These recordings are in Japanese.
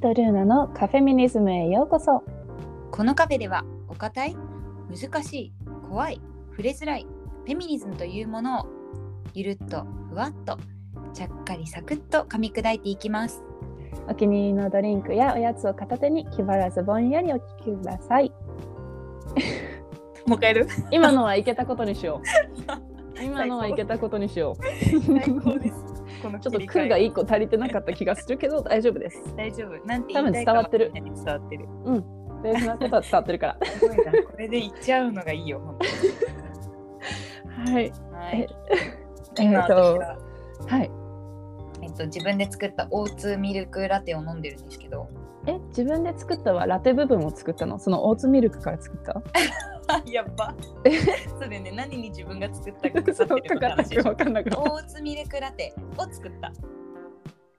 とルーナのカフェミニズムへようこそ。このカフェではお堅い難しい怖い触れづらいフェミニズムというものをゆるっとふわっとちゃっかりサクッと噛み砕いていきます。お気に入りのドリンクやおやつを片手に気張らずぼんやりお聞きください。もう一回やる？今のはいけたことにしよう。今のはいけたことにしよう。最高ですこのちょっと空が一個足りてなかった気がするけど大丈夫です。大丈夫。なんて多分伝わってる。伝わってる。大事なことは伝わってるかすごいな。これで言っちゃうのがいいよ本らはい。はい。え今ーとはい。えっと自分で作ったオーツミルクラテを飲んでるんですけど。え自分で作ったはラテ部分を作ったの？そのオーツミルクから作った？やばそれね何に自分が作ったかかそうかってるのか話。でしょ分かんなくなっオーツミルクラテを作った。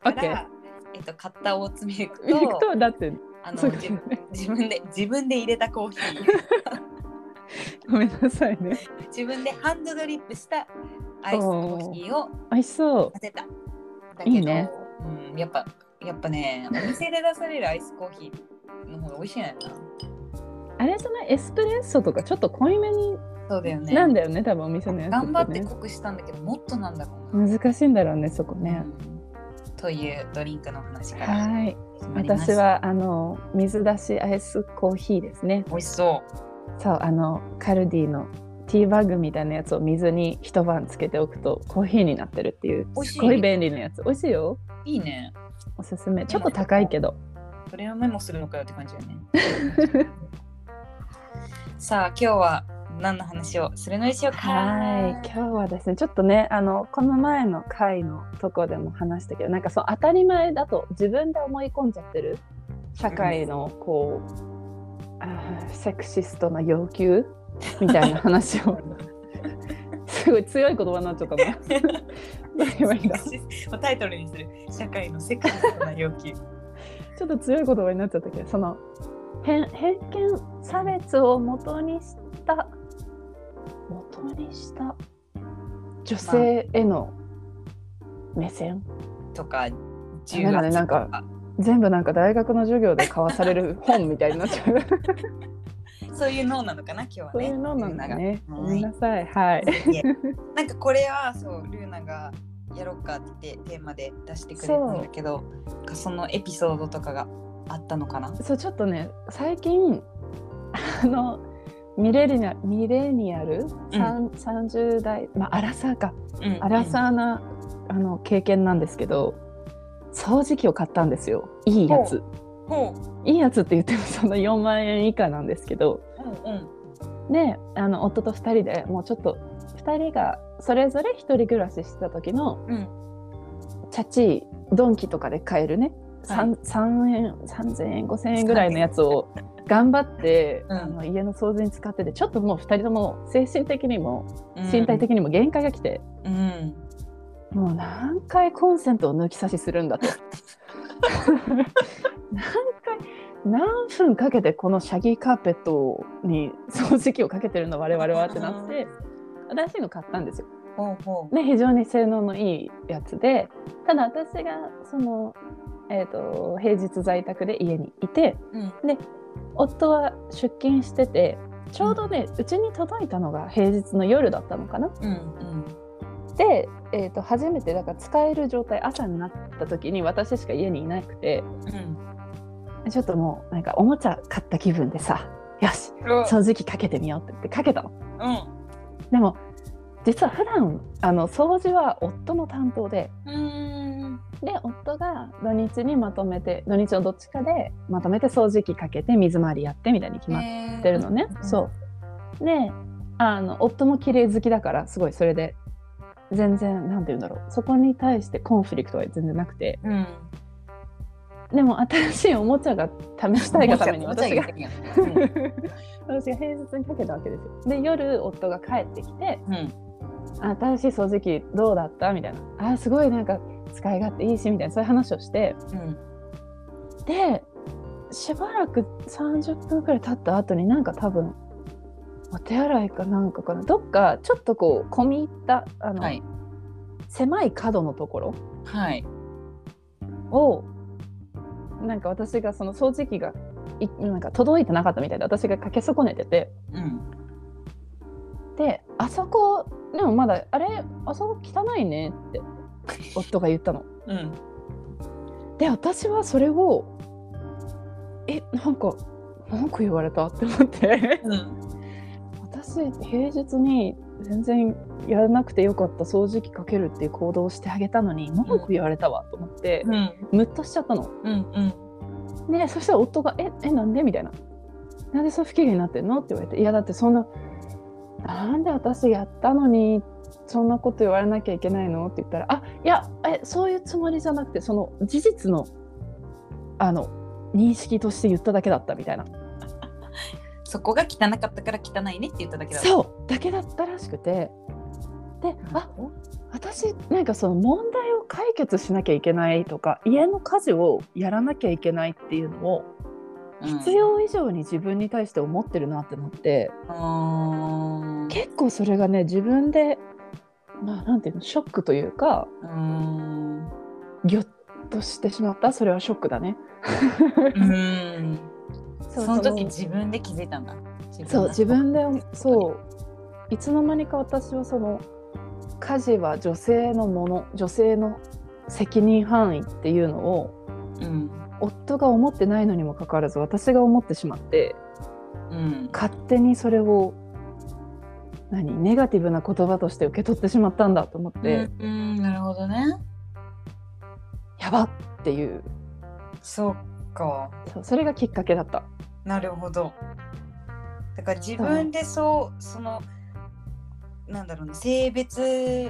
たから、えっと、買ったオーツミルクミルクととだってあのそう自分自分で自分で入れたコーヒー。ごめんなさいね。自分でハンドドリップしたアイスコーヒーを美味しそう。混ぜた。だけどいいね。うん、やっぱやっぱねお店で出されるアイスコーヒーの方が美味しいんやなあれじゃない？エスプレッソとかちょっと濃いめにそうだよね。なんだよね多分お店のやつ頑張ってね濃くしたんだけどもっとなんだろうな、難しいんだろうねそこね、うん。というドリンクの話からはい。私はあの水出しアイスコーヒーですね。美味しそそうあのカルディのティーバッグみたいなやつを水に一晩つけておくとコーヒーになってるっていうすごい便利なやつ。美味しいよ。ういいね。おすすめ。ちょっと高いけど。それをメモするのかよって感じだよね さあ今日は何の話をするのでしょうか。はい今日はですねちょっとねあのこの前の回のとこでも話したけどなんかそう当たり前だと自分で思い込んじゃってる社会のこう、あーセクシストな要求みたいな話を すごい強い言葉になっちゃったな。どう言えばいいんタイトルにする。社会のセクシストな要求。ちょっと強い言葉になっちゃったけどその偏偏見差別を元にした元にした。女性への目線？とか重なんか。なんか全部なんか大学の授業で交わされる本みたいになっちゃう。そういう脳なのかな今日はね。そういうのなんだね。ごめんなさい。はい。なんかこれはそうルーナがやろうかってテーマで出してくれたんだけどそそのエピソードとかがあったのかな？そうちょっとね最近あのミレニアミレニアル、さん30代まあアラサーか。うんアラサーな、あの経験なんですけど掃除機を買ったんですよ。いいやつ。ほいいやつって言ってもその4万円以下なんですけど。ううんうん。であの夫と2人でもうちょっと2人がそれぞれ1人暮らししてた時のうん。チャチードンキとかで買えるね、はい。3, 3円3000円5000円ぐらいのやつを頑張って、うん。あの家の掃除に使っててちょっともう2人とも精神的にもうん。身体的にも限界が来て、うん。もう何回コンセントを抜き差しするんだと。何回何分かけてこのシャギーカーペットに掃除機をかけてるの我々はってなって新しいの買ったんですよ。ほうほう。で非常に性能のいいやつでただ私がその、えー、と平日在宅で家にいてうん。夫は出勤しててちょうどねうち、に届いたのが平日の夜だったのかな。うんうん。で、えー、と初めてだから使える状態朝になった時に私しか家にいなくてうん。ちょっともうなんかおもちゃ買った気分でさよし掃除機かけてみようって言ってかけたの。でも実は普段あの掃除は夫の担当でうんうんで夫が土日にまとめて土日のどっちかでまとめて掃除機かけて水回りやってみたいに決まっってるのね。そう。であの夫も綺麗好きだからすごいそれで全然なんて言うんだろう。そこに対してコンフリクトは全然なくて。うん。でも新しいおもちゃが試したいがために私が 私が平日にかけたわけですよ。で夜夫が帰ってきてうん。うん「新しい掃除機どうだった?」みたいな「あすごいなんか使い勝手いいし」みたいなそういう話をして。うん。でしばらく30分くらい経った後になんか多分お手洗いかなんかかな。どっかちょっとこう込み入ったあの、はい。狭い角のところ。はい。をなんか私がその掃除機がいなんか届いてなかったみたいで私がかけ損ねてて。うん。であそこでもまだあれあそこ汚いねって夫が言ったの。うんで私はそれをえなんか文句言われたって思ってうん私平日に全然やらなくてよかった掃除機かけるっていう行動をしてあげたのに文句言われたわと思って、うんムッとしちゃったの。うんうんでそしたら夫が「ええなんで?」みたいな「なんでそう不機嫌になってんの?」って言われて「いやだってそんななんで私やったのにそんなこと言われなきゃいけないの?」って言ったら「あいやえそういうつもりじゃなくてその事実のあの認識として言っただけだった」みたいな。そこが汚かったから汚いねって言っただけだった。そう。だけだったらしくて。であ私なんかその問題を解決しなきゃいけないとか家の家事をやらなきゃいけないっていうのを必要以上に自分に対して思ってるなってなって、うん結構それがね自分でまあなんていうのショックというかうんギョッとしてしまった？それはショックだね。うん。その時自分で気づいたんだ。そう自分でう。そういつの間にか私はその家事は女性のもの女性の責任範囲っていうのをうん。夫が思ってないのにもかかわらず私が思ってしまってうん。勝手にそれを何ネガティブな言葉として受け取ってしまったんだと思って、うんうんなるほどね。やばっていう。そうか。そうそれがきっかけだった。なるほど。だから自分でそうそのなんだろうな性別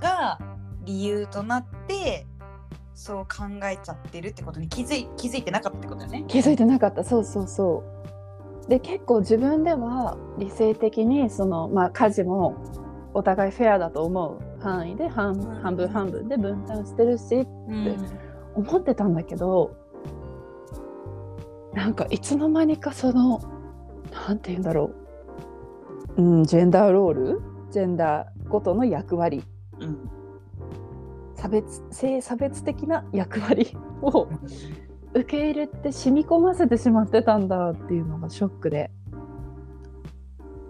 が理由となってそう考えちゃってるってことに気づい気づいてなかったってことだよね。気づいてなかった。そうそうそうで結構自分では理性的にその、まあ、家事もお互いフェアだと思う範囲で半分半分で分担してるしうん。思ってたんだけどなんかいつの間にかそのなんて言うんだろう、うん、ジェンダーロール？ジェンダーごとの役割。うん。差別性差別的な役割を 受け入れて染み込ませてしまってたんだっていうのがショックで。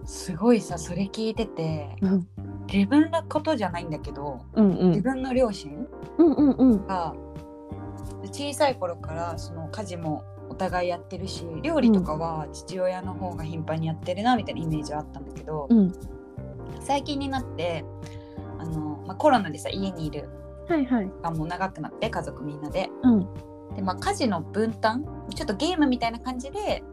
すごいさそれ聞いててうん。自分のことじゃないんだけどうんうん。自分の両親が小さい頃からその家事もお互いやってるし料理とかは父親の方が頻繁にやってるなみたいなイメージはあったんだけど、うん。最近になってあの、まあ、コロナでさ家にいるはいはい。時間も長くなって家族みんなで。うんで、まあ、家事の分担ちょっとゲームみたいな感じで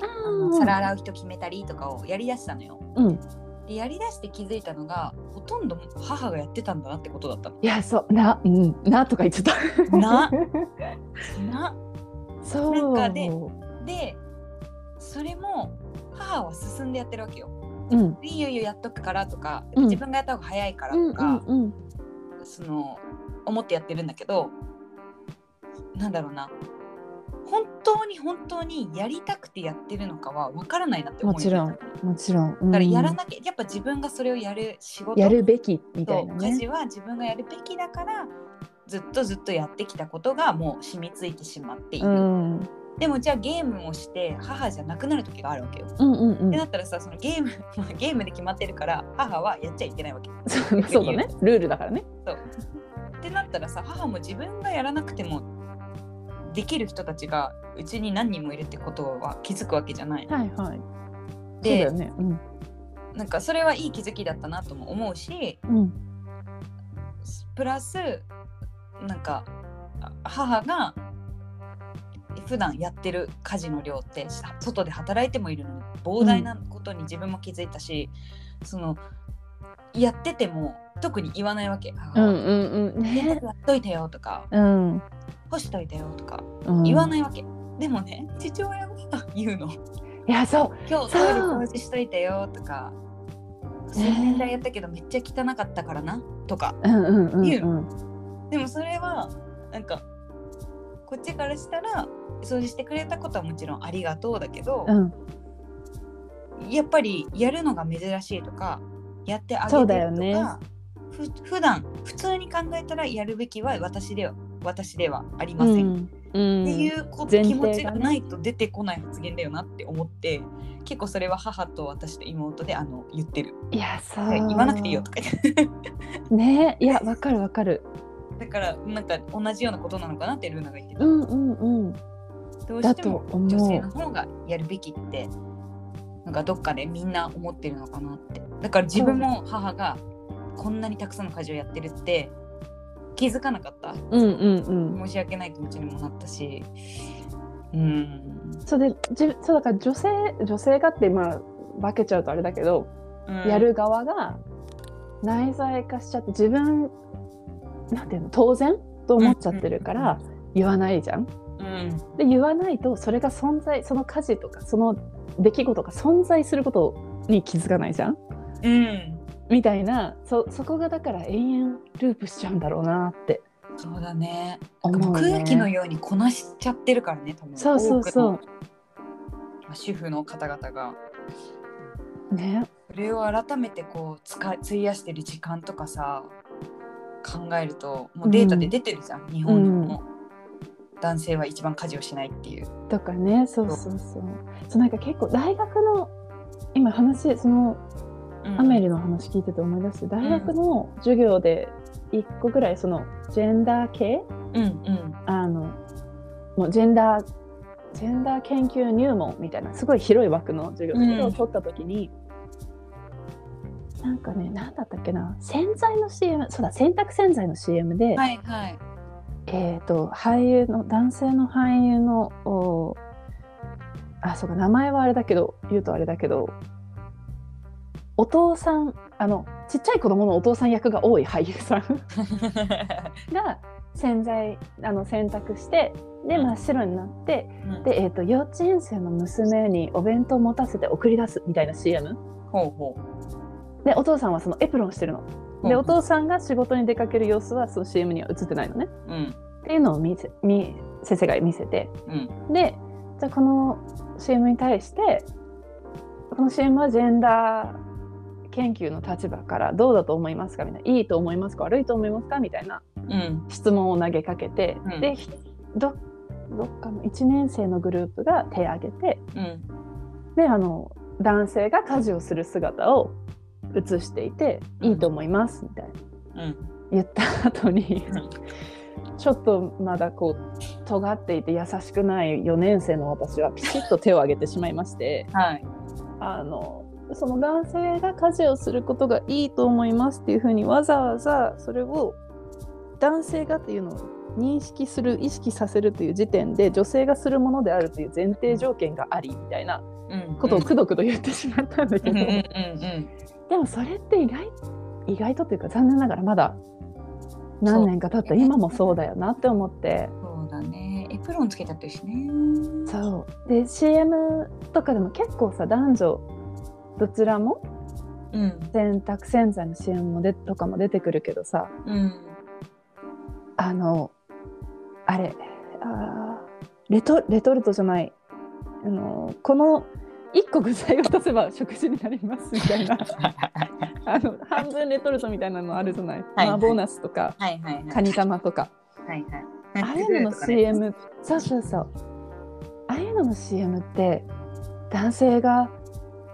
あのあ皿洗う人決めたりとかをやりだしたのよ。うん。でやりだして気づいたのがほとんど母がやってたんだなってことだったの。いやそうなうんなとか言っちゃった。な な。そう。なんかででそれも母は進んでやってるわけよ。うん。いいよいいよやっとくからとか、うん。自分がやった方が早いからうんとか、うんうん。その思ってやってるんだけどなんだろうな。本当に本当にやりたくてやってるのかは分からないなって思うもちろんだかもちろん、うん。らやらなきゃやっぱ自分がそれをやる仕事やるべきみたいとなね。家事は自分がやるべきだからずっとずっとやってきたことがもう染みついてしまっている、うん。でもじゃあゲームをして母じゃなくなる時があるわけよ、うんうんうん。ってなったらさそのゲーム ゲームで決まってるから母はやっちゃいけないわけ。そうそうだね。ルールだからね。ってなったらさ母も自分がやらなくてもできる人たちがうちに何人もいるってことは気づくわけじゃない。はいはい。そうだでよね。うん。なんかそれはいい気づきだったなとも思うしうん。プラスなんかあ母が普段やってる家事の量ってさ外で働いてもいるのに膨大なことに自分も気づいたし、そのやってても特に言わないわけ母は。うんうんうん。やっといてよとか。うん干しといてよとかうん。言わないわけ、でもね父親は言うの。いやそう。今日トイレ掃除しといてよとか洗面台やったけどめっちゃ汚かったからなとかうんうんうん言ううんでもそれはなんかこっちからしたら掃除してくれたことはもちろんありがとうだけど、うん。やっぱりやるのが珍しいとかやってあげるとだよね。か、ふ普段普通に考えたらやるべきは私では私ではありません、うん。うん。っていうこ前提気持ちがないと出てこない発言だよなって思って結構それは母と私と妹であの言ってる、いやそう。で言わなくていいよとかねいやわかるわかる。だからなんか同じようなことなのかなってルーナが言ってた、うんうんうん。どうしても女性の方がやるべきってなんかどっかでみんな思ってるのかなって。だから自分も母がこんなにたくさんの家事をやってるって気づかなかった。うんうんうん。申し訳ない気持ちにもなったし。うん、そうでじそうだから女性女性がってまあ化けちゃうとあれだけど、うん。やる側が内在化しちゃって自分なんていうの当然？と思っちゃってるから言わないじゃん。うん。で言わないとそれが存在その家事とかその出来事が存在することに気づかないじゃん。うんみたいなそそこがだから延々ループしちゃうんだろうなってそうだね。ね、空気のようにこなしちゃってるからね多分。そうそうそ多う主婦の方々が。ね。それを改めてこう使い費やしてる時間とかさ考えるともうデータで出てるじゃん、日本にも、男性は一番家事をしないっていう。とかね。そうそうそう。そう。なんか結構大学の今話そのうんアメリの話聞いてて思い出して大学の授業で1個ぐらいそのジェンダー系？うんうん。あのもうジェンダージェンダー研究入門みたいなすごい広い枠の授業を取った時に、なんかね何だったっけな？洗剤の CM そうだ洗濯洗剤の CM で、はいはい。えー、と俳優の男性の俳優のおあそうか名前はあれだけど言うとあれだけどお父さんあのちっちゃい子供のお父さん役が多い俳優さん。が洗剤あの洗濯してでうん。真っ白になって、うん。で、えー、と幼稚園生の娘にお弁当持たせて送り出すみたいな CM ほうほでお父さんはそのエプロンしてるの。う。でお父さんが仕事に出かける様子はその CM には映ってないのね。うん。っていうのを見せ見先生が見せて。うん。でじゃあこの CM に対してこの CM はジェンダー研究の立場からどうだと思いますか？みたいな。いいと思いますか？悪いと思いますか？みたいなうん。質問を投げかけて、うん。でひどどっかの1年生のグループが手を挙げてうん。であの男性が家事をする姿を映していて、うん。いいと思いますみたいな。うん。言った後に、うん。ちょっとまだこう尖っていて優しくない4年生の私はピシッと手を挙げてしまいましてはい。あのその男性が家事をすることがいいと思いますっていうふうにわざわざそれを男性がっていうのを認識する意識させるという時点で女性がするものであるという前提条件がありみたいなうん。ことをくどくど言ってしまったんだけど、でもそれって意外意外とっていうか残念ながらまだ何年か経った今もそうだよなって思って。そうだね。エプロンつけちゃってるしね。そう。で CM とかでも結構さ男女どちらもうん。洗濯洗剤の CM もでとかも出てくるけどさうん。あのあれあーレトレトルトじゃないあのこの1個具材を足せば食事になりますみたいな。あの半分レトルトみたいなのあるじゃない、はい麻婆ナスとかはいはいはい。カニ玉とか。はいはい。ああいうのの CM、そうそうそう。ああいうのの CM って男性が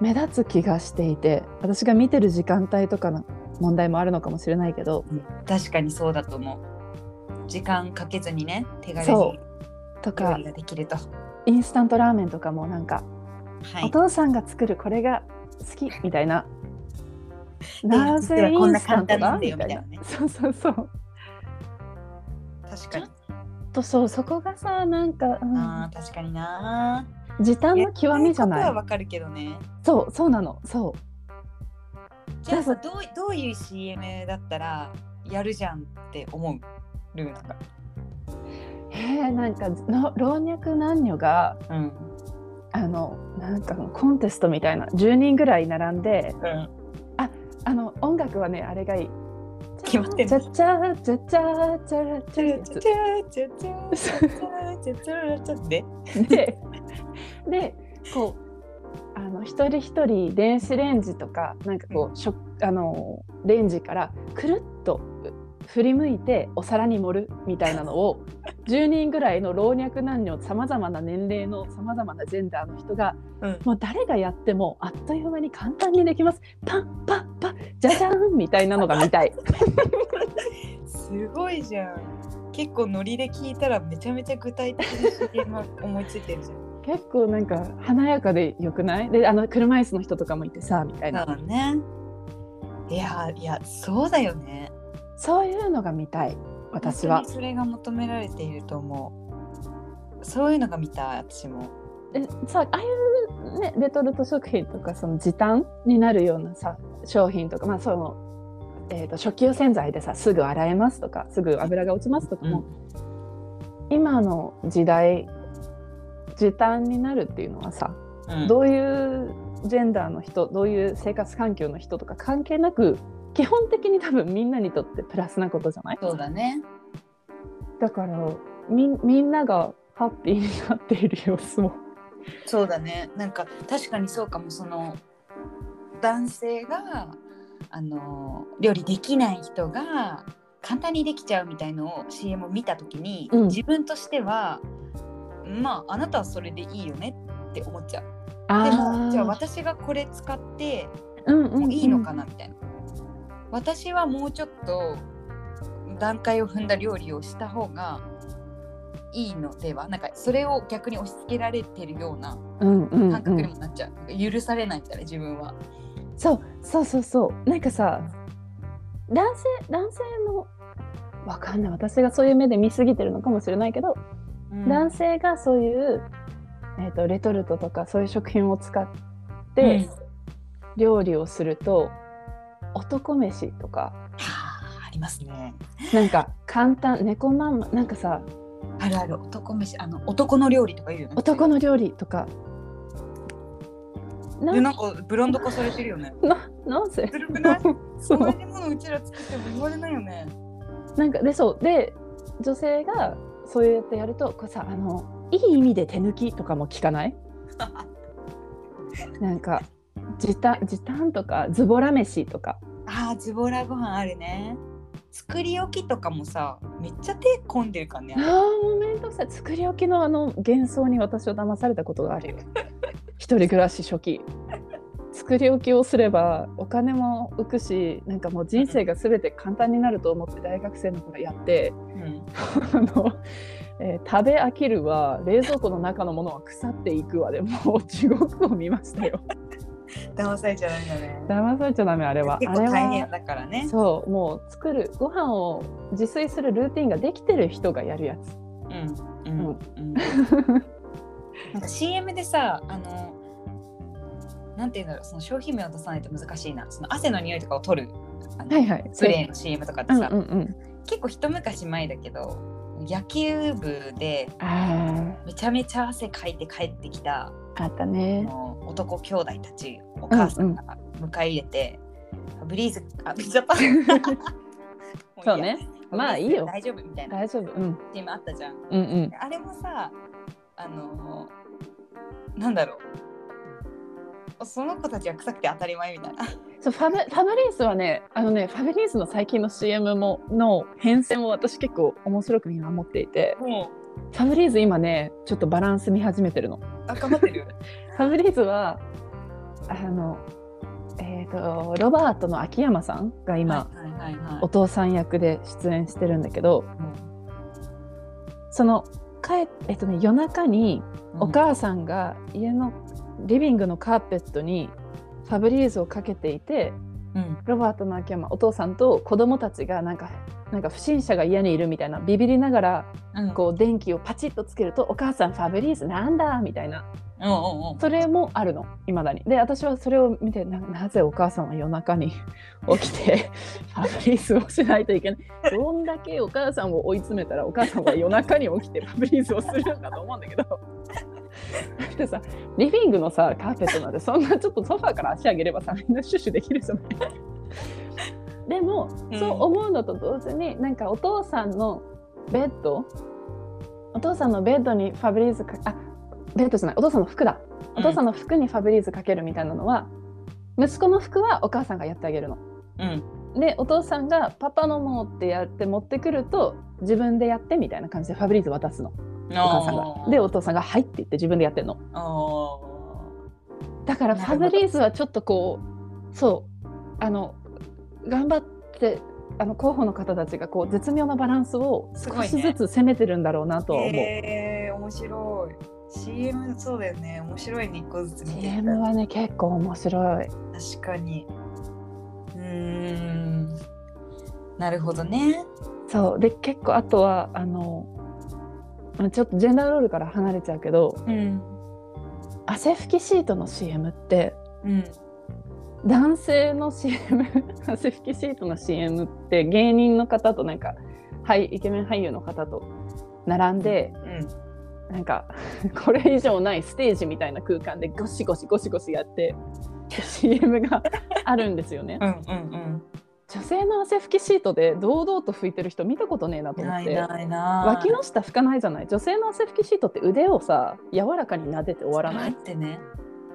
目立つ気がしていて私が見てる時間帯とかの問題もあるのかもしれないけど確かにそうだと思う。時間かけずにね、手軽にとかできると。インスタントラーメンとかもなんか、はい。お父さんが作るこれが好きみたいな。で なぜインスタントだ？みたいなねそうそうそう。確かに。とそうそこがさなんか、うんああ、確かにな。時短の極みじゃない？わかるけどね。そうそうなのそうじゃあさどうどういう CM だったらやるじゃんって思う？ルーナが。へえなんかの老若男女がうん。あのなんかコンテストみたいな10人ぐらい並んでうん。あの音楽はねあれがいい決まってんのチャチャチャチャチャチャチャやつで。ででこうあの一人一人電子レンジとかなんかこう、しょあのレンジからくるっと振り向いてお皿に盛るみたいなのを 10人ぐらいの老若男女さまざまな年齢のさまざまなジェンダーの人がうん。もう誰がやってもあっという間に簡単にできます。パンパンパンじゃじゃーんみたいなのが 見たい。すごいじゃん。結構ノリで聞いたらめちゃめちゃ具体的な CM 思いついてるじゃん結構なんか華やかでよくない？であの車椅子の人とかもいてさみたいな。だね。いやいやそうだよね。そういうのが見たい私は。それが求められていると思う。そういうのが見たい私も。えさああいう、ね、レトルト食品とかその時短になるようなさ商品とかまあその、えー、と食器用洗剤でさすぐ洗えますとかすぐ油が落ちますとかも、今の時代時短になるっていうのはさ、うん。どういうジェンダーの人どういう生活環境の人とか関係なく基本的に多分みんなにとってプラスなことじゃない？そうだね。だからみみんながハッピーになっている様子も。そうだね。なんか確かにそうかも。その男性があの料理できない人が簡単にできちゃうみたいのを CM を見た時に、うん。自分としてはまああなたはそれでいいよねって思っちゃう。あでもじゃあー私がこれ使ってもういいのかなみたいな、私はもうちょっと段階を踏んだ料理をした方がいいのでは？なんかそれを逆に押し付けられてるような感覚にうん、もなっちゃう、許されないみたいな自分は。そうそうそうそう。なんかさ男性男性のわかんない。私がそういう目で見すぎてるのかもしれないけど、男性がそういう、えー、とレトルトとかそういう食品を使って料理をすると、男飯とか。はあありますね。なんか簡単猫まんまなんかさあるある。男飯あの男の料理とか言うよね。男の料理とか。なでなんかブランド化されてるよね。ななんせ。ずるくない？そう。同じものうちら作っても言われないよね。なんかでそう。で女性がそうやってやるとこれさあのいい意味で手抜きとかも聞かない？なんか時短時短とかズボラ飯とか。あーズボラご飯あるね。作り置きとかもさめっちゃ手込んでるからね。あーもうめんどくさい。作り置きのあの幻想に私は騙されたことがあるよ。一人暮らし初期作り置きをすればお金も浮くしなんかもう人生が全て簡単になると思って大学生の頃やってうんあの、えー食べ飽きるわ冷蔵庫の中のものは腐っていくわでもう地獄を見ましたよ。騙されちゃダメだね。騙されちゃダメあれは。結あれは構大変だからね。そうもう作るご飯を自炊するルーティンができてる人がやるやつ。うんうんうん。なんか CM でさあのなんていうんだろうその商品名を出さないと難しいな。その汗の匂いとかを取るあのはいはい。スプレーの CM とかってうんさ、うんうん。結構一昔前だけど野球部であめちゃめちゃ汗かいて帰ってきたーあったあねの男兄弟たちお母さんが迎え入れて、ファブリーズあ言っちゃったもいいや。そうねまあいいよ。大丈夫みたいな。大丈夫。うん。チームあったじゃん。うんうん。あれもさあのなんだろうその子たちは臭くて当たり前みたいな。そうファブファブリーズはねあのねファブリーズの最近の CM もの変遷を私結構面白く見守っていてもファブリーズ今ねちょっとバランス見始めてるの。う頑張ってる。ファブリーズはあのえっ、とロバートの秋山さんが今、お父さん役で出演してるんだけどその帰えっとね夜中にお母さんが家のリビングのカーペットにファブリーズをかけていてうん。ロバートの秋山お父さんと子供たちがなんかなんか不審者が家にいるみたいなビビりながらうん。こう電気をパチッとつけるとお母さんファブリーズなんだみたいな。うんうんう。んそれもあるのいまだに。で私はそれを見てななぜお母さんは夜中に 起きてファブリーズをしないといけない。どんだけお母さんを追い詰めたらお母さんは夜中に起きてファブリーズをするんだと思うんだけどだってさリビングのさカーペットなんてそんなちょっとソファーから足上げればさみんなシュッシュできるじゃない。でも、うん。そう思うのと同時になんかお父さんのベッドお父さんのベッドにファブリーズかあベッドじゃないお父さんの服だ。お父さんの服にファブリーズかけるみたいなのは、息子の服はお母さんがやってあげるの。うん。でお父さんが「パパのも」ってやって持ってくると自分でやってみたいな感じでファブリーズ渡すのお母さんが。でお父さんが「はい」って言って自分でやってんの。あだからファブリーズはちょっとこうそうあの頑張ってあの候補の方たちがこう絶妙なバランスを少しずつ攻めてるんだろうなとは思う。えー、面白い。CM そうだよね。面白いね。一個ずつ見て CM はね結構面白い。確かに。うーん。なるほどね。そう。で結構あとはあのまあちょっとジェンダーロールから離れちゃうけどうん。汗拭きシートの CM ってうん。男性の CM 汗拭きシートの CM って芸人の方となんかはいイケメン俳優の方と並んでうん。なんか これ以上ないステージみたいな空間でゴシゴシゴシゴシやって CM があるんですよね。うんうん女性の汗拭きシートで堂々と拭いてる人見たことねえなとうん思って。ないないな脇の下拭かないじゃない？女性の汗拭きシートって腕をさ柔らかに撫でて終わらな待いってね。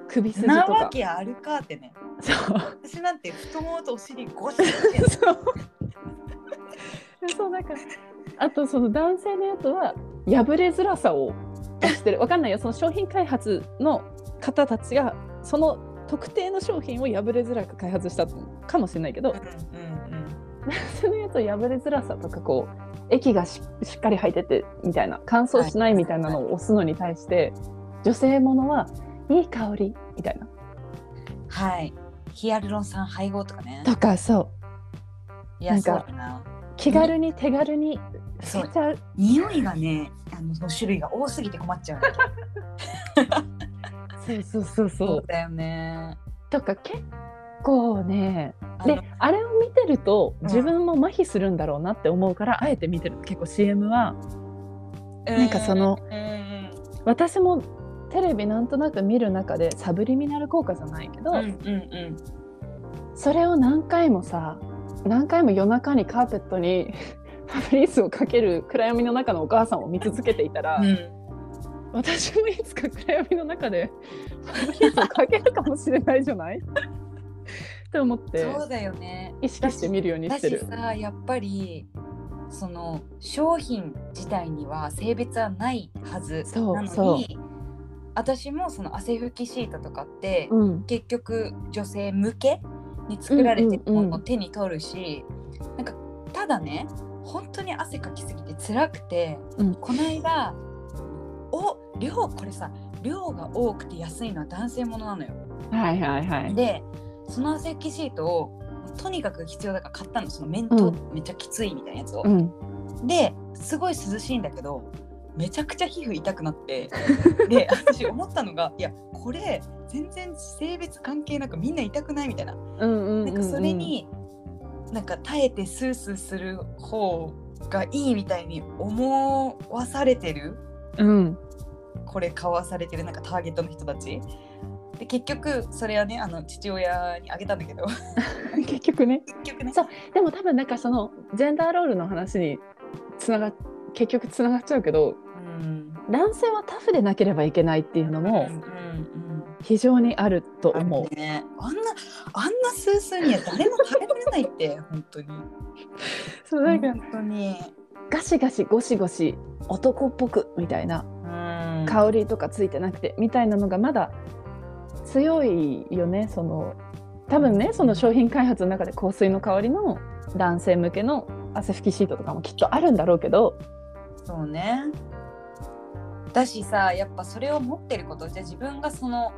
首筋となわかけあるかってね。そう。私なんて太ももとお尻ゴシゴシ そう。そうだからあとその男性のやつは破れづらさを出してる。わかんないよ。その商品開発の方たちがその特定の商品を破れづらく開発したかもしれないけどうんうん男性のやつは破れづらさとかこう液がししっかり入っててみたいな乾燥しないみたいなのを押すのに対して女性ものはいい香りみたいな。はい。ヒアルロン酸配合とかね。とかそう。いやなんか気軽に手軽に捨てちゃう。匂いがねあのその種類が多すぎて困っちゃう そうそうそうそそううだよね。とか結構ねであれを見てるとうん。自分も麻痺するんだろうなって思うから、あえて見てる。結構 CM は。なんかそのうんうん私もテレビなんとなく見る中でサブリミナル効果じゃないけど、うんうんうん。それを何回もさ何回も夜中にカーペットに ファブリーズをかける暗闇の中のお母さんを見続けていたら、うん私もいつか暗闇の中でファブリーズをかけるかもしれないじゃない？って思ってそうだよね。意識して見るようにだしてる。しさやっぱりその商品自体には性別はないはずなのそうそう。に私もその汗拭きシートとかって、うん、結局女性向けに作られてるもうんうんうん。のを手に取るし、なんかただね本当に汗かきすぎて辛くて、うん。この間お量これさ量が多くて安いのは男性ものなのよ。はいはいはい。でその汗拭きシートをとにかく必要だから買ったのその面とうんめっちゃきついみたいなやつを。うん、ですごい涼しいんだけどめちゃくちゃ皮膚痛くなって で私思ったのがいやこれ全然性別関係なくみんな痛くないみたいななんかそれに、なんか耐えてスースーする方がいいみたいに思わされてるうんこれ買わされてるなんかターゲットの人たち。で結局それはねあの父親にあげたんだけど。結局ね。結局ね。そう。でも多分なんかそのジェンダーロールの話につなが結局つながっちゃうけどうん。男性はタフでなければいけないっていうのもうんうん非常にあるとうん思う。あるね、あんなあんなスースーには誰も耐えられないって本当に。そうなんか本当に。ガシガシゴシゴシ男っぽくみたいな。うん香りとかついてなくてみたいなのがまだ強いよねその多分ねその商品開発の中で香水の香りの男性向けの汗拭きシートとかもきっとあるんだろうけどそうね。だしさやっぱそれを持ってることじゃあ自分がその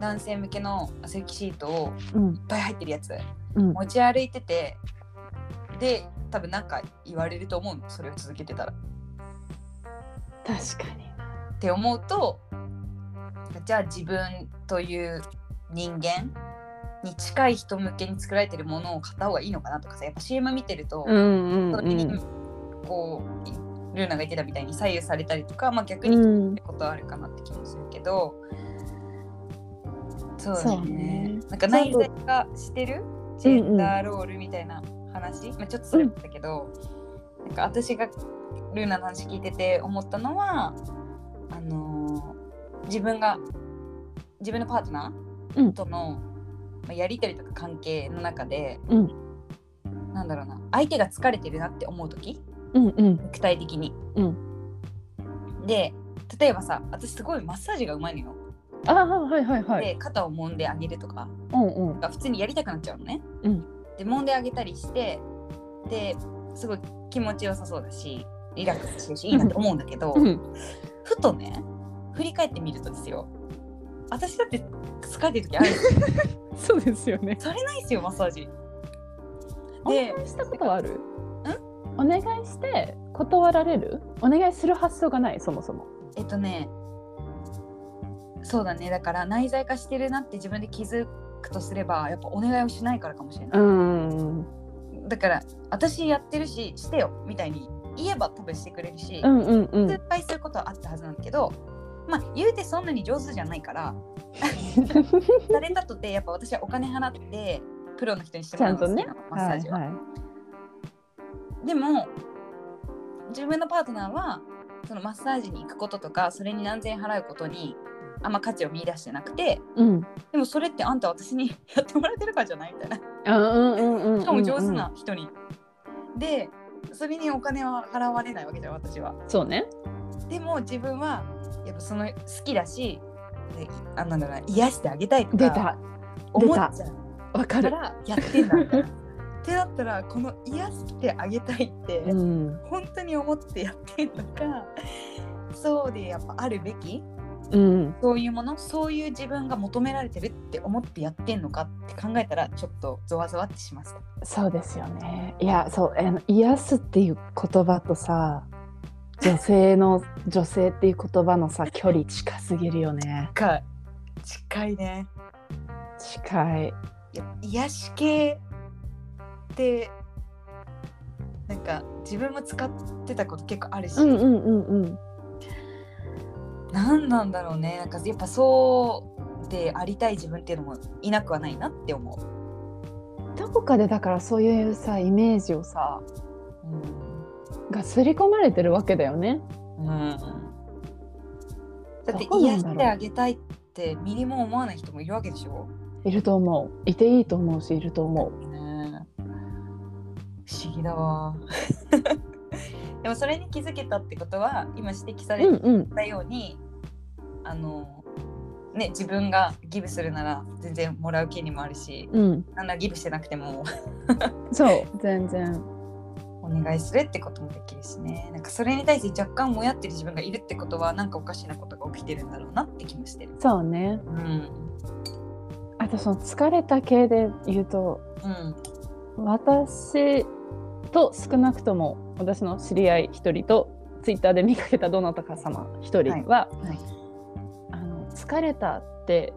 男性向けの汗拭きシートをうん。いっぱい入ってるやつうん。持ち歩いててで多分なんか言われると思うのそれを続けてたら。確かにって思うとじゃあ自分という人間に近い人向けに作られてるものを買った方がいいのかなとかさやっぱ CM 見てると、うんうんそれにうんこうルーナが言ってたみたいに左右されたりとか、まあ、逆にうん。ってことはあるかなって気もするけど、そうだそうねね。なんか内在化してるジェンダーロールみたいな話、まあ、ちょっとそれだけど、なんか私がルーナの話聞いてて思ったのはあのー自分が自分のパートナうん。ーとの、まあ、やり取りとか関係の中でうん。なんだろうな相手が疲れてるなって思う時うんうん。肉体的に。うん。で例えばさ私すごいマッサージがうまいのよ。ああはいはいはい。で肩を揉んであげるとかうんうん。が普通にやりたくなっちゃうのね。うん。で揉んであげたりしてですごい気持ちよさそうだしリラックスしてるしいいなって思うんだけど、うんふとね振り返ってみるとですよ。私だって疲れてる時ある。そうですよね。それないですよマッサージ。おで願いしたことはある？お願いして断られる？お願いする発想がないそもそも。えっとねそうだね。だから内在化してるなって自分で気づくとすればやっぱお願いをしないからかもしれない、うん。だから私やってるししてよみたいに言えば多分してくれるし、うんうんうん。失敗することはあったはずなんだけどまあ言うてそんなに上手じゃないから されたとてやっぱ私はお金払ってプロの人にしてもらうのが好きなの、マッサージは。はいはい。でも自分のパートナーはそのマッサージに行くこととかそれに何千円払うことにあんま価値を見出してなくてうん。でもそれってあんた私に やってもらってるからじゃない？みたいな。あうんうんうんうん。しかも上手な人に。でそれにお金は払われないわけじゃん私は。そうね。でも自分はやっぱその好きだしであなんだろうな癒してあげたいとか出た。思っちゃうわかる。やってんだ。ってなったらこの癒してあげたいって、うん。本当に思ってやってんのかそうでやっぱあるべきうん。そういうものそういう自分が求められてるって思ってやってんのかって考えたらちょっとゾワゾワってしました。そうですよね。いやそうあの癒すっていう言葉とさ女性の女性っていう言葉のさ 距離近すぎるよね。近い。近いね。近い。いや癒し系ってなんか自分も使ってたこと結構あるし、うんうんうんうん何なんだろうね。なんかやっぱそうでありたい自分っていうのもいなくはないなって思う。どこかでだからそういうさイメージをさうん。が刷り込まれてるわけだよね。だってどうなんだろう。癒してあげたいってミリも思わない人もいるわけでしょ、いると思う。いていいと思うしいると思う。ねえ。不思議だわでもそれに気づけたってことは今指摘されうんうん。たように、あのね自分がギブするなら全然もらう権利もあるしうん。なんならギブしてなくてもそう。全然。お願いするってこともできるしね。なんかそれに対して若干もやってる自分がいるってことはなんかおかしなことが起きてるんだろうなって気もしてる。そうね。うん。あとその疲れた系で言うとうん。私と少なくとも私の知り合い一人とツイッターで見かけたどなたか様一人は、はい。あの疲れたって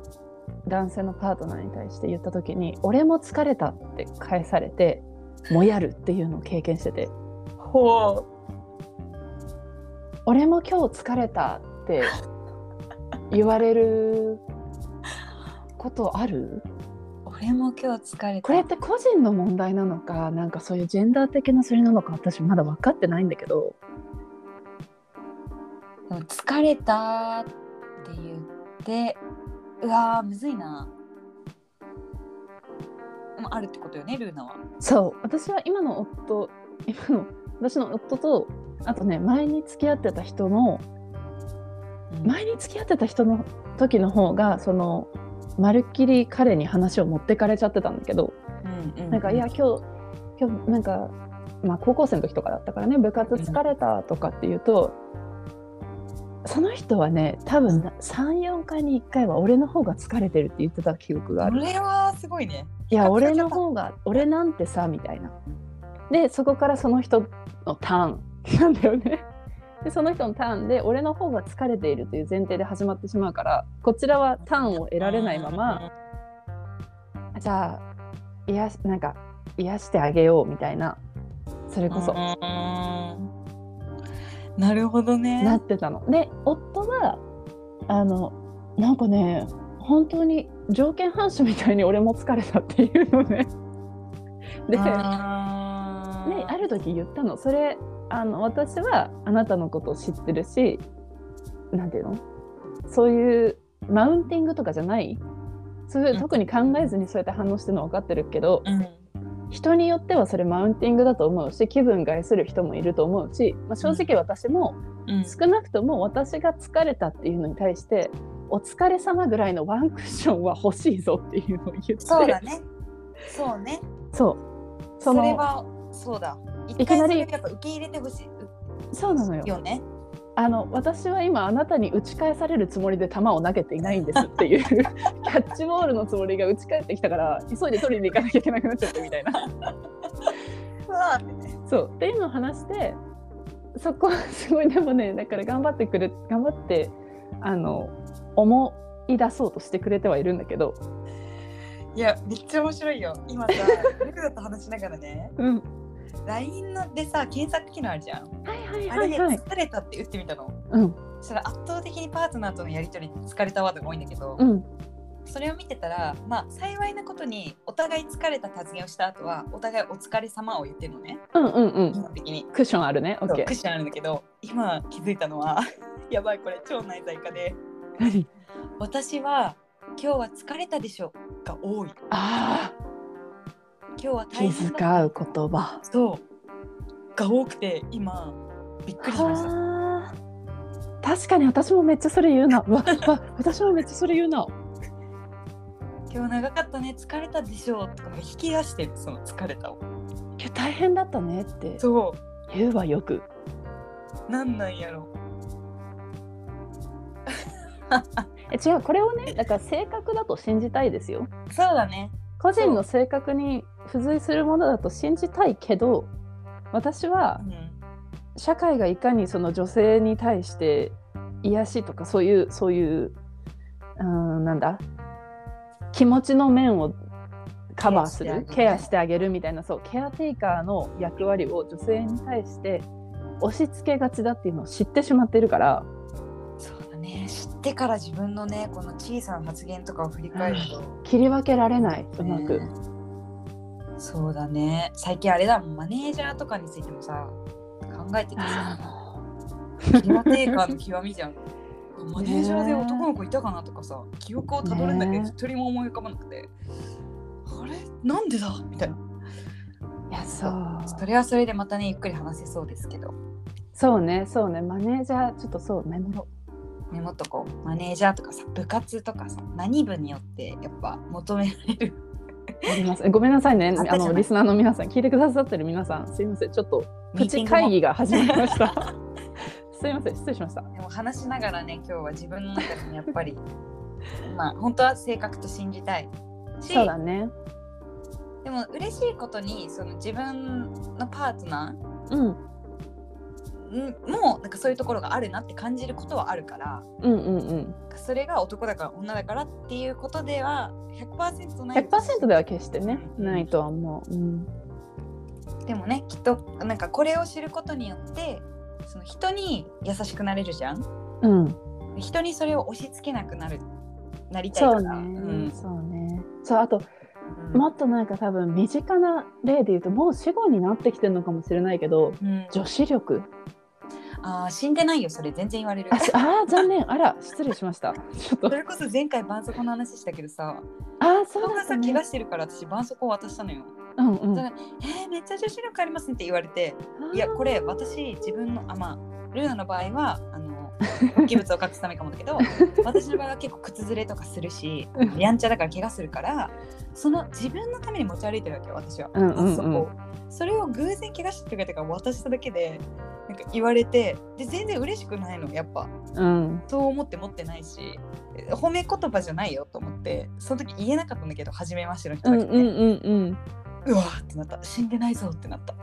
男性のパートナーに対して言った時に「俺も疲れた」って返されてもやるっていうのを経験してて。ほ「俺も今日疲れた」って言われることある？俺も今日疲れた。これって個人の問題なのかなんかそういうジェンダー的なそれなのか私まだ分かってないんだけどでも疲れたって言ってうわーむずいな。あるってことよねルーナは。そう私は今の夫今の私の夫とあとね前に付き合ってた人の前に付き合ってた人の時の方がそのまるっきり彼に話を持ってかれちゃってたんだけど、うんうんなんかいや今日今日なんか、まあ、高校生の時とかだったからね部活疲れたとかって言うと、その人はね多分34回に1回は俺の方が疲れてるって言ってた記憶がある。これはすごいね。いや俺の方が俺なんてさみたいな。でそこからその人のターンなんだよね。でその人のターンで俺の方が疲れているという前提で始まってしまうからこちらはターンを得られないまま、じゃあ癒しなんか癒してあげようみたいなそれこそうんなるほどね。なってたの。で夫はあのなんかね本当に条件反射みたいに俺も疲れたっていうのね。でねあーある時言ったのそれあの私はあなたのことを知ってるしなんていうの？そういうマウンティングとかじゃない。そういううん。特に考えずにそうやって反応してるのは分かってるけど、うん。人によってはそれマウンティングだと思うし気分害する人もいると思うし、まあ、正直私もうん。少なくとも私が疲れたっていうのに対してお疲れ様ぐらいのワンクッションは欲しいぞっていうのを言って。そうだね。そうね。そう。それはそうだ一いきなり回それやっぱ受け入れてほしそうなのよ。いよね。あの私は今あなたに打ち返されるつもりで球を投げていないんですっていう キャッチボールのつもりが打ち返ってきたから急いで取りに行かなきゃいけなくなっちゃってみたいなそう。っていうのを話してそこはすごいでもねだから頑張ってくれ頑張ってあの思い出そうとしてくれてはいるんだけど。いやめっちゃ面白いよ。今さルクだと話しながらね。うん LINE のでさ検索機能あるじゃん。はいはあれでいはい。疲れたって打ってみたの。うん。そしたら圧倒的にパートナーとのやり取りで疲れたワードが多いんだけど、うん。それを見てたらまあ幸いなことにお互い疲れた発言をした後はお互いお疲れ様を言ってるのね。うんうんうん。基本的に。クッションあるね。オッケー。そうクッションあるんだけど今気づいたのは やばいこれ超内在化で。何？私は今日は疲れたでしょが多い。あ今日はあ気遣う言葉そう。が多くて今びっくりしました。はあ。確かに私もめっちゃそれ言うな。私もめっちゃそれ言うな。今日長かったね。疲れたでしょとか引き出してるその疲れたを。いや大変だったねってそ言うわよく。うなんなんやろ え違う。これをねだから性格だと信じたいですよ。そうだね。個人の性格に付随するものだと信じたいけど私はうん社会がいかにその女性に対して癒しとかそういうそういううんなんだ？気持ちの面をカバーするケケアアしてあげるみたいなそうケアテイカーの役割を女性に対して押し付けがちだっていうのを知ってしまっているから。そうだね。知ってから自分のねこの小さな発言とかを振り返ると。切り分けられないうまく。ねそうだね。最近あれだマネージャーとかについてもさ考えててさ。キラテーカーの極みじゃん。マネージャーで男の子いたかなとかさ記憶をたどるんだけどね一人も思い浮かばなくて。あれ？なんでだ？みたいな。いやそう。それはそれでまたねゆっくり話せそうですけど。そうねそうね。マネージャーちょっとそうメモろメモっとこう。マネージャーとかさ部活とかさ何部によってやっぱ求められるあります。ごめんなさいね。あのリスナーの皆さん聞いてくださってる皆さん。すいません。ちょっとプチ会議が始まりました。すいません。失礼しました。でも話しながらね今日は自分の中でもやっぱり まあ本当は性格と信じたいし。そうだね。でも嬉しいことにその自分のパートナうんーんもなんかそういうところがあるなって感じることはあるからうんうんうん。それが男だから女だからっていうことでは100%ない。100%では決してねうん。ないとは思う、うん、でもねきっとなんかこれを知ることによってその人に優しくなれるじゃん。うん、人にそれを押し付けなくなるなりたいかそうらね、そうね。そうあとうん。もっとなんか多分身近な例で言うともう死後になってきてるのかもしれないけどうん。女子力あー死んでないよそれ全然言われる。あしあー残念。あら失礼しました。ちょっと。それこそ前回絆創膏の話したけどさ。あーそうだね。怪我してるから私絆創膏を渡したのよ、うんうん。えー、めっちゃ女子力ありますねって言われて。いやこれ私自分のあまあルーナの場合はあの器物を隠すためかもだけど 私の場合は結構靴ずれとかするしうん。やんちゃだから怪我するからその自分のために持ち歩いてるわけよ私は、うんうんうん。絆創膏それを偶然怪我してくれたから渡しただけでなんか言われてで全然嬉しくないのやっぱ。うん。そう思って持ってないしえ褒め言葉じゃないよと思ってその時言えなかったんだけど初めましての人が来て、うんうんうんうん。うわーってなった。死んでないぞってなった。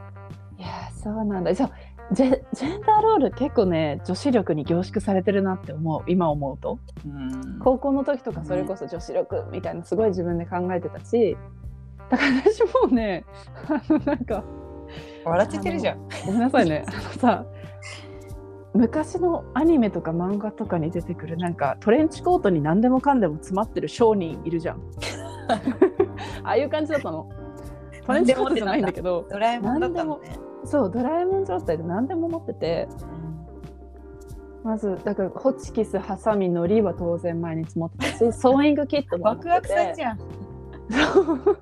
いやーそうなんだ。じゃあジェジェンダーロール結構ね女子力に凝縮されてるなって思う。今思うと。うん。高校の時とかそれこそ女子力みたいなすごい自分で考えてたしだから私もうねあのなんか笑っちゃってるじゃん。ごめんなさいね。あのさ昔のアニメとか漫画とかに出てくるなんかトレンチコートに何でもかんでも詰まってる商人いるじゃん。ああいう感じだったの。トレンチコートじゃないんだけどドラえもんだったのね。そうドラえもん状態で何でも持ってて。まずだからホチキスハサミのりは当然毎日持ってたしソーイングキットも持ってて。ワクワクさんじゃんそう。本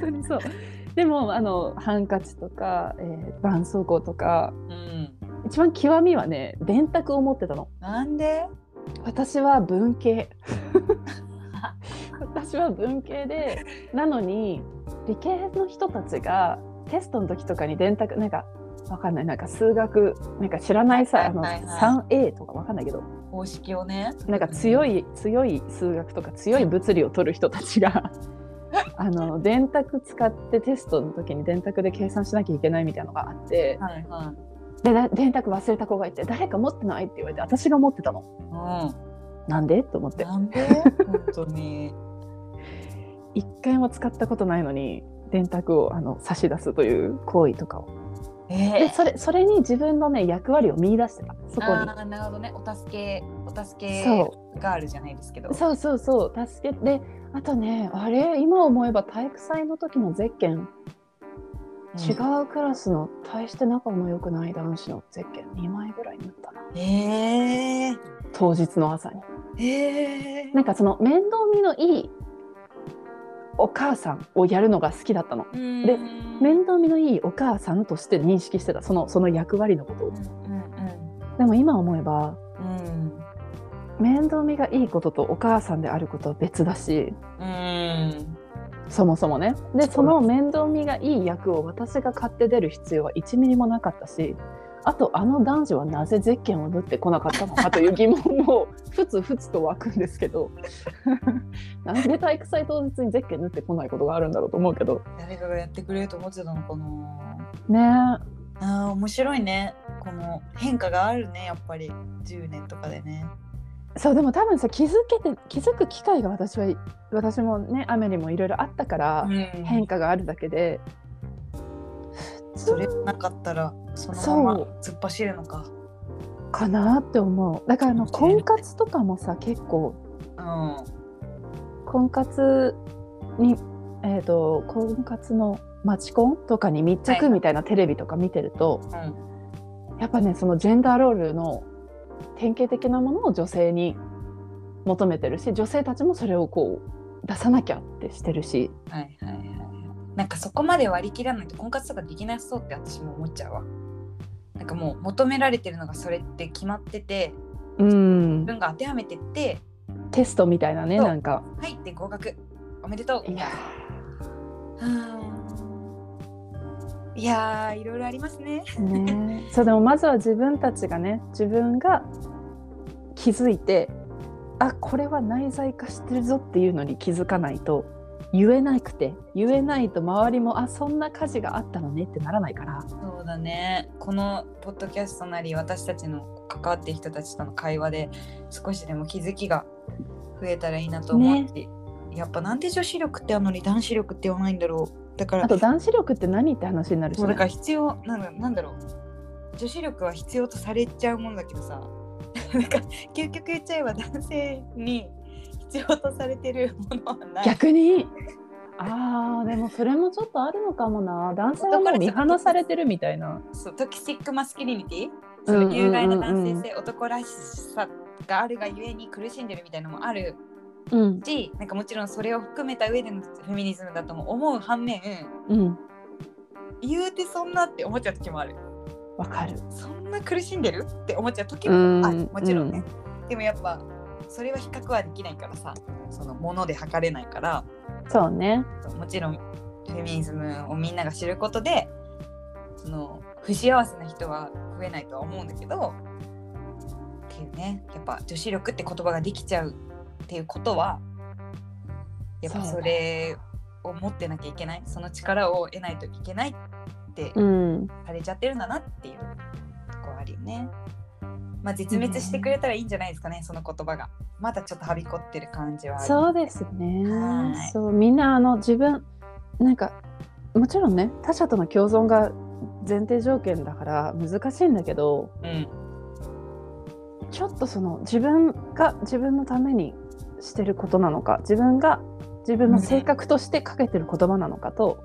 当にそう。でもあのハンカチとか、えー、絆創膏とかうん。一番極みはね電卓を持ってたの。なんで？私は文系。私は文系でなのに理系の人たちがテストの時とかに電卓なんかわかんない。なんか数学なんか知らないさ、はいはいはい。あの 3A とかわかんないけど。公式をね。なんか強い強い数学とか強い物理を取る人たちがあの電卓使ってテストの時に電卓で計算しなきゃいけないみたいなのがあってはいはい。でな電卓忘れた子がいて誰か持ってないって言われて私が持ってたのうなんで？と思っん。てなんで？本当に。一回も使ったことないのに電卓をあの差し出すという行為とかをえでそれそれに自分のね役割を見出してた。そこに。ああ、なるほどね。お助け、お助けそガールじゃないですけど。そうそうそう。助けてあとねあれ？今思えば体育祭の時のゼッケン。違うクラスの大して仲の良くない男子のゼッケン。2枚ぐらい塗ったな。えー、当日の朝に。えなんかその面倒見のいいお母さんをやるのが好きだったの。ー、でうん。面倒見のいいお母さんとして認識してた。そのその役割のことを。うんでも今思えばうん。面倒見がいいこととお母さんであることは別だしうん。うんそもそもね。でその面倒見がいい役を私が買って出る必要は1ミリもなかったしあとあの男女はなぜゼッケンを塗ってこなかったのかという疑問もふつふつと湧くんですけど なんで体育祭当日にゼッケン塗ってこないことがあるんだろうと思うけど。誰かがやってくれると思ってたのかな。ね。あー面白いね。この変化があるねやっぱり。10年とかでね。そうでも多分さ気づけて気づく機会が私は私もねアメリもいろいろあったから、変化があるだけでそれなかったらそのまま突っ走るのか。かなって思う。だからあの婚活とかもさ結構うん。婚活にえっ、と婚活のマチコンとかに密着みたいなテレビとか見てると、やっぱねそのジェンダーロールの典型的なものを女性に求めてるし女性たちもそれをこう出さなきゃってしてるし。はいはいはいはいなんかそこまで割り切らないと婚活とかできなそうって私も思っちゃうわ。なんかもう求められてるのがそれって決まっててうん。自分が当てはめてってテストみたいなねなんか。はいで合格。おめでとう。いやいやーいろいろありますね。ーね。そうでもまずは自分たちがね自分が気づいてあこれは内在化してるぞっていうのに気づかないと言えなくて言えないと周りもあそんな火事があったのねってならないから。そうだね。このポッドキャストなり私たちの関わってる人たちとの会話で少しでも気づきが増えたらいいなと思うし、やっぱなんで女子力ってあるのに男子力って言わないんだろう。だからあと男子力って何って話になるし、だから必要なんだなんだろう。女子力は必要とされちゃうもんだけどさ。なんか究極言っちゃえば男性に必要とされてるものはない。逆に？あーでもそれもちょっとあるのかもな。男性はもう見放されてるみたいな。そうトキシックマスキリニティ？うんうんうんうんその有害な男性性、男らしさがあるがゆえに苦しんでるみたいなのもあるうん。しなんかもちろんそれを含めた上でのフェミニズムだとも思う反面うん。言うてそんなって思っちゃう時もある。わかる。そんな苦しんでる？って思っちゃう時うんもあるもちろんね、でもやっぱそれは比較はできないからさそのもので測れないから。そうね。もちろんフェミニズムをみんなが知ることでその不幸せな人は増えないとは思うんだけどっていうね。やっぱ女子力って言葉ができちゃうっていうことはやっぱそれを持ってなきゃいけない。その力を得ないといけないってうん。されちゃってるんだなっていうところあるよね。まあ絶滅してくれたらいいんじゃないですかね、その言葉が。まだちょっとはびこってる感じは。そうですねはいそうみんなあの自分なんかもちろんね他者との共存が前提条件だから難しいんだけどうん。ちょっとその自分が自分のためにしてることなのか自分が自分の性格としてかけてる言葉なのかと、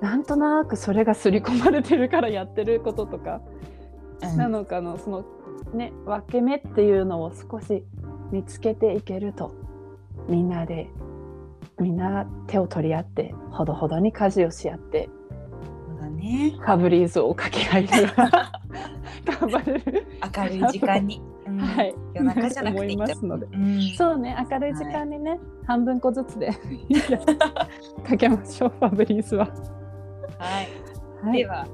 なんとなくそれが刷り込まれてるからやってることとかうんなのかのそのね分け目っていうのを少し見つけていけるとみんなでみんな手を取り合ってほどほどに家事をし合ってそうだね。ファブリーズをかけ合いながら 頑張れる、明るい時間に。うんはい、夜中じゃなくていいますので。うんそうね明るい時間にね、半分個ずつで かけましょうファブリーズは。はい。はいでは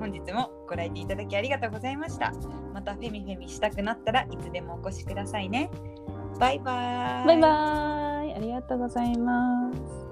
本日もご来店いただきありがとうございました。またフェミフェミしたくなったらいつでもお越しくださいね。バイバーイ。バイバイありがとうございます。